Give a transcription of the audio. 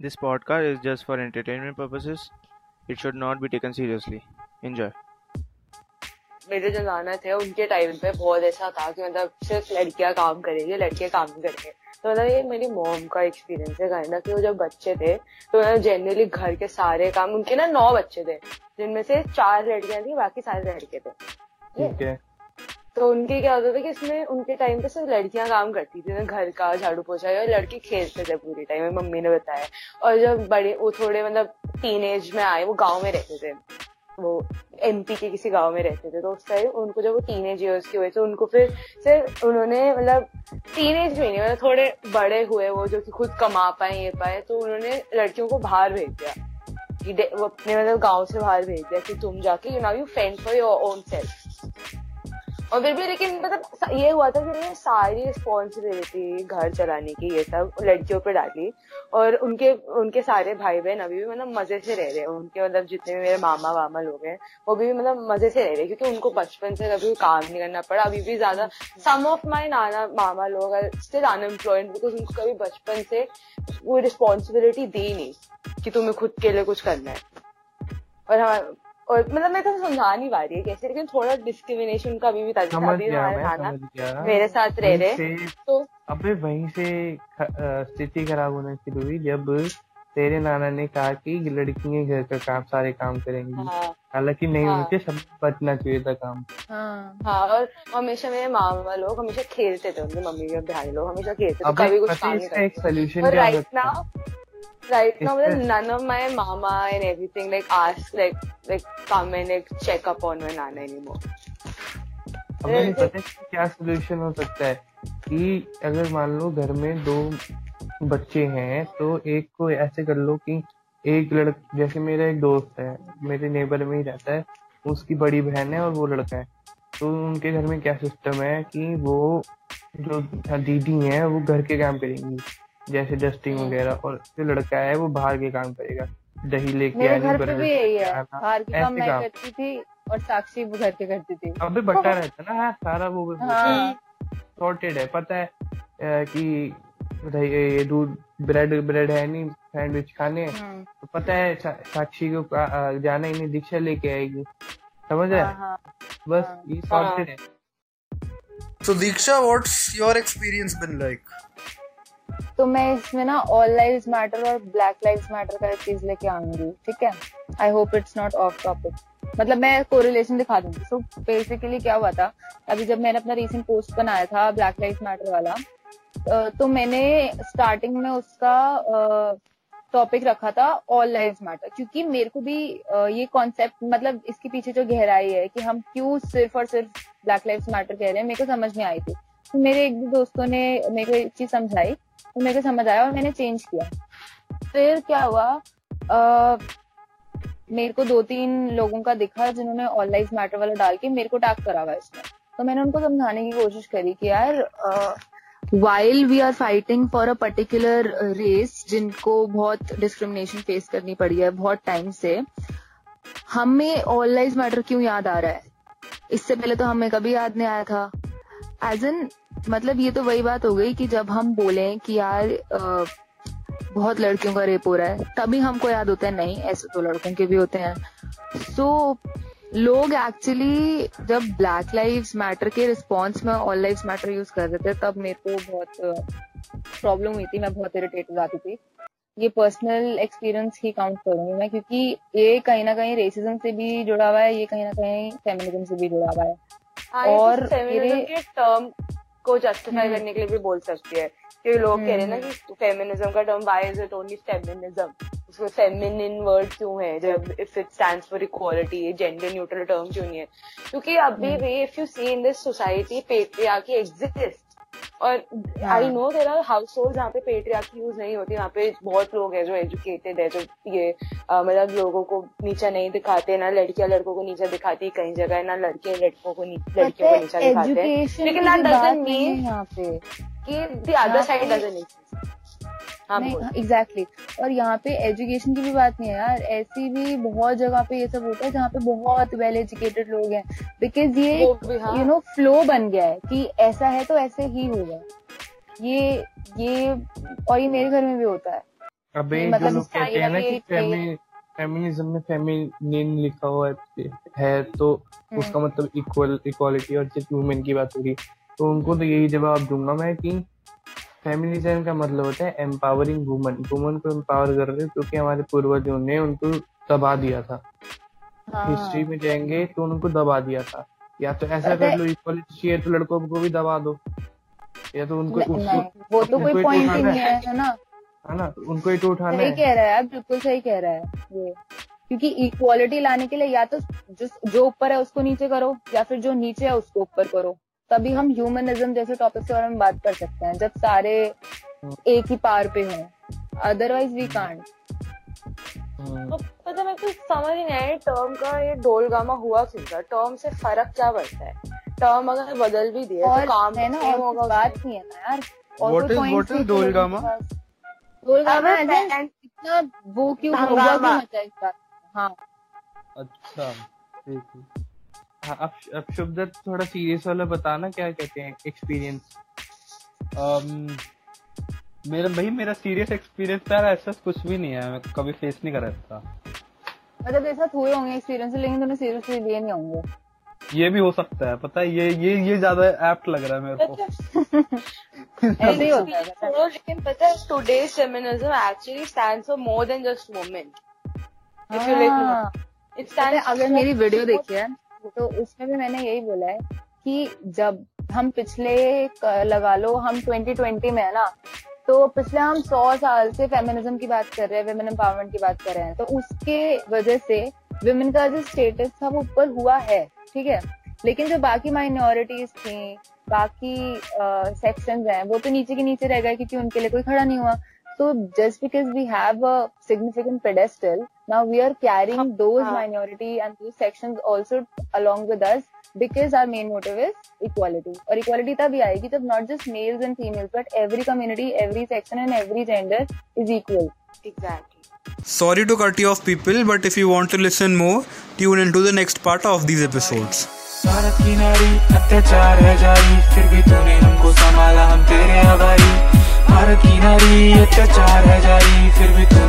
This podcast is just for entertainment purposes. It should not be taken seriously. Enjoy. मेरे जो नाना थे उनके time पे बहुत ऐसा था कि मतलब सिर्फ़ लड़कियाँ काम करेंगी लड़के काम करेंगे तो मतलब ये मेरी मॉम का एक्सपीरियंस है कहना कि वो जब बच्चे थे तो मतलब जनरली घर के सारे काम उनके ना नौ बच्चे थे जिनमें से चार लड़कियाँ थी बाकी सारे लड़के थे ठीक है तो उनके क्या होता था कि इसमें उनके टाइम पे सिर्फ़ लड़कियाँ काम करती थी घर का झाड़ू पोछा और लड़के खेलते थे पूरे टाइम मम्मी ने बताया। और जब बड़े, वो थोड़े मतलब टीन एज में आए, वो गाँव में रहते थे। वो एमपी के किसी गाँव में रहते थे तो उस टाइम उनको जब वो टीन एज ईयर्स के हुए तो उनको फिर सिर्फ़ उन्होंने मतलब टीन एज में नहीं मतलब थोड़े बड़े हुए वो, जो कि खुद कमा पाए, ये पाए तो उन्होंने लड़कियों को बाहर भेज दिया। कि वो अपने मतलब गाँव से बाहर भेज दिया कि तुम जाके you now you fend for your own self और फिर भी, लेकिन मतलब ये हुआ था कि उन्होंने सारी रिस्पॉन्सिबिलिटी घर चलाने की, ये सब लड़कियों पे डाली। और उनके उनके सारे भाई बहन अभी भी मतलब मज़े से रह रहे हैं। उनके मतलब जितने भी मेरे मामा वामा लोग हैं, वो भी मतलब मज़े से रह रहे हैं, क्योंकि उनको बचपन से कभी काम नहीं करना पड़ा। अभी भी ज़्यादा सम ऑफ़ माई नाना मामा लोग स्टिल अनएम्प्लॉयड बिकॉज़ उनको कभी बचपन से वो रिस्पॉन्सिबिलिटी दी नहीं कि तुम्हें खुद के लिए कुछ करना है। और हाँ और मतलब मैं तो समझा नहीं पा रही है कैसे लेकिन थोड़ा डिस्क्रिमिनेशन का भी समझ गया मेरे साथ रह रहे तो अबे वहीं से स्थिति खराब होना शुरू हुई जब तेरे नाना ने कहा कि लड़कियाँ घर का काम सारे काम करेंगी। हाँ। हालाँकि नहीं हाँ। उनके सब बचना चाहिए था काम। हाँ, हाँ और हमेशा मेरे मामा लोग हमेशा खेलते थे उनके मम्मी के भाई लोग हमेशा खेलते थे कभी कुछ काम नहीं एक solution right now right now well, none of my mama and everything like ask like like come and like check up on my nana anymore. मुझे पता है क्या सोल्यूशन हो सकता है? कि अगर मान लो घर में दो बच्चे हैं तो एक को ऐसे कर लो कि एक लड़क जैसे मेरा एक दोस्त है मेरे नेबर में ही रहता है उसकी बड़ी बहन है और वो लड़का है। तो उनके घर में क्या सिस्टम है कि वो जो दीदी है वो घर के काम करेंगी। जैसे डस्टिंग हम्म। वगैरह और जो लड़का है वो बाहर के काम करेगा। दही लेके आनी घर पे भी यही है। बाहर के काम मैं करती थी और साक्षी वो घर के करती थी। अबे बट्टा रहता ना हाँ, सारा वो सॉर्टेड है। पता है कि ये दूध ब्रेड ब्रेड है नहीं सैंडविच खाने। हम्म। तो पता है साक्षी को जाना ही नहीं दीक्षा लेके आएगी। समझ है हाँ, हाँ। बस ये सॉर्टेड है। So Diksha, what's your experience been like? तो मैं इसमें ना ऑल लाइव मैटर और ब्लैक लाइव मैटर का एक चीज़ लेके आऊँगी, ठीक है? I hope it's not off topic मतलब मैं कोरिलेशन दिखा दूँगी। सो बेसिकली क्या हुआ था? अभी जब मैंने अपना रीसेंट पोस्ट बनाया था ब्लैक लाइव मैटर वाला तो मैंने स्टार्टिंग में उसका टॉपिक रखा था ऑल लाइव मैटर क्योंकि मेरे को भी ये कॉन्सेप्ट मतलब इसके पीछे जो गहराई है कि हम क्यों सिर्फ़ और सिर्फ़ ब्लैक लाइव मैटर कह रहे हैं, मेरे को समझ नहीं आई थी। तो मेरे एक दोस्तों ने मेरे को एक चीज़ समझाई तो मेरे को समझ आया और मैंने चेंज किया। फिर क्या हुआ आ, मेरे को दो तीन लोगों का दिखा जिन्होंने ऑल लाइफ मैटर वाला डाल के मेरे को टैग करा हुआ इसमें। तो मैंने उनको समझाने की कोशिश करी कि यार while we are fighting for a particular race जिनको बहुत डिस्क्रिमिनेशन फेस करनी पड़ी है बहुत टाइम से हमें ऑल लाइफ मैटर क्यों याद आ रहा है? इससे पहले तो हमें कभी याद नहीं आया था। एज एन मतलब ये तो वही बात हो गई कि जब हम बोले कि यार आ, बहुत लड़कियों का रेप हो रहा है तभी हमको याद होता है नहीं ऐसे तो लड़कों के भी होते हैं। सो so, लोग एक्चुअली जब ब्लैक लाइव्स मैटर के रिस्पॉन्स में ऑल लाइव्स मैटर यूज़ कर रहे थे तब मेरे को बहुत प्रॉब्लम हुई थी मैं बहुत इरिटेट हो जाती थी। ये पर्सनल एक्सपीरियंस ही काउंट करूँगी मैं क्योंकि ये कहीं ना कहीं रेसिज्म से भी जुड़ा हुआ है ये कहीं ना कहीं फेमिनिज्म से भी जुड़ा हुआ हाँ, और फेमिनिज्म के टर्म को जस्टिफाई हम्म। करने के लिए भी बोल सकती है। क्योंकि लोग कह रहे हैं ना हम्म। कि फेमिनिज्म का term why is it only feminism उसमें फेमिनिन वर्ड क्यों है? जब if it stand for equality gender neutral term क्यों नहीं है? क्योंकि अभी भी if you see in this society patriarchy exist और I know there are household जहाँ पे पेट्रियार्की यूज़ नहीं होती वहाँ पे बहुत लोग हैं जो एजुकेटेड है जो ये मतलब लोगों को नीचा नहीं दिखाते ना लड़कियाँ लड़कों को नीचा दिखाती कहीं जगह ना लड़के लड़कों को लड़कियों को नीचा दिखाते हैं। लेकिन दैट डजंट मीन यहाँ पे। कि the other side doesn't exactly exactly. और यहाँ पे एजुकेशन की भी बात नहीं है यार ऐसी भी बहुत जगह पे ये सब होता है जहाँ पे बहुत वेल एजुकेटेड लोग हैं बिकॉज़ ये यू नो फ्लो बन गया है कि ऐसा है तो ऐसे ही होगा। ये ये और ये मेरे घर में भी होता है। अबे जो मतलब लोग कहते हैं ना कि फेमिनिज्म में फेमिनिन लिखा हुआ है तो हम्म। उसका मतलब इक्वल इक्वालिटी और सिर्फ़ वुमेन की बात होगी। तो उनको तो यही जवाब दूँगा मैं कि फेमिनिज्म का मतलब होता है एम्पावरिंग वुमन वुमन को एम्पावर कर रहे क्योंकि हमारे पूर्वजों ने उनको दबा दिया था। हाँ। हिस्ट्री में जाएँगे तो उनको दबा दिया था। या तो ऐसा कर लो इक्वालिटी चाहिए तो लड़कों को भी दबा दो। या तो उनको नहीं, नहीं, वो तो कोई पॉइंट ही उठाना नहीं है। है ना? है ना उनको ही तो उठाना है। कह रहा है बिल्कुल सही कह रहा है ये क्योंकि इक्वालिटी लाने के लिए या तो जो ऊपर है उसको नीचे करो या फिर जो नीचे है उसको ऊपर करो। तभी हम ह्यूमनिज्म जैसे टॉपिक के बारे में बात कर सकते हैं जब सारे एक ही पार पे हों। Otherwise we can't. तो पता मेरे को समझ नहीं आया टर्म का ये डोलगामा हुआ क्यों था? टर्म से फ़र्क क्या पड़ता है? टर्म अगर बदल भी दिया और तो काम है ना और होगा बात नहीं है ना यार। नहीं है लोगों के डोलगामा? डोलगामा इतना वो क्यों हंगामा। क्यों मचा हाँ। अच्छा ठीक हाँ। अब अब शुभदत्त थोड़ा सीरियस वाला बताना क्या कहते हैं एक्सपीरियंस um, मेरा भाई मेरा सीरियस एक्सपीरियंस यार ऐसा कुछ भी नहीं है मैं कभी फेस नहीं करा था। मतलब ऐसा हुए होंगे एक्सपीरियंस लेकिन तुम्हें सीरियसली लिए नहीं होंगे। ये भी हो सकता है पता है ये ये ये ज़्यादा एप्ट लग रहा है मेरे को। ऐसे ही होता है। पता लेकिन पता है today's feminism actually stands for more than just women you like हाँ। इट है, स्टैंड्स अगर मेरी वीडियो देखी है तो उसमें भी मैंने यही बोला है कि जब हम पिछले लगा लो हम 2020 में है ना तो पिछले हम 100 साल से फेमिनिज्म की बात कर रहे हैं वुमेन एम्पावरमेंट की बात कर रहे हैं। तो उसके वजह से वुमेन का जो स्टेटस था वो ऊपर हुआ है ठीक है? लेकिन जो बाकी माइनॉरिटीज थी बाकी सेक्शंस हैं वो तो नीचे के नीचे रह गए क्योंकि उनके लिए कोई खड़ा नहीं हुआ। तो just because we have a significant pedestal, now we are carrying those हाँ. minority and those sections also along with us because our main motive is equality. और equality तभी आएगी जब not just males and females but every community, every section and every gender is equal. Exactly Sorry to cut you off, people, but if you want to listen more, tune into the next part of these episodes. Bharat की नारी अत्याचार है जारी फिर भी तूने हमको संभाला हम तेरे आभारी भारत की नारी अत्याचार है जारी फिर भी तूने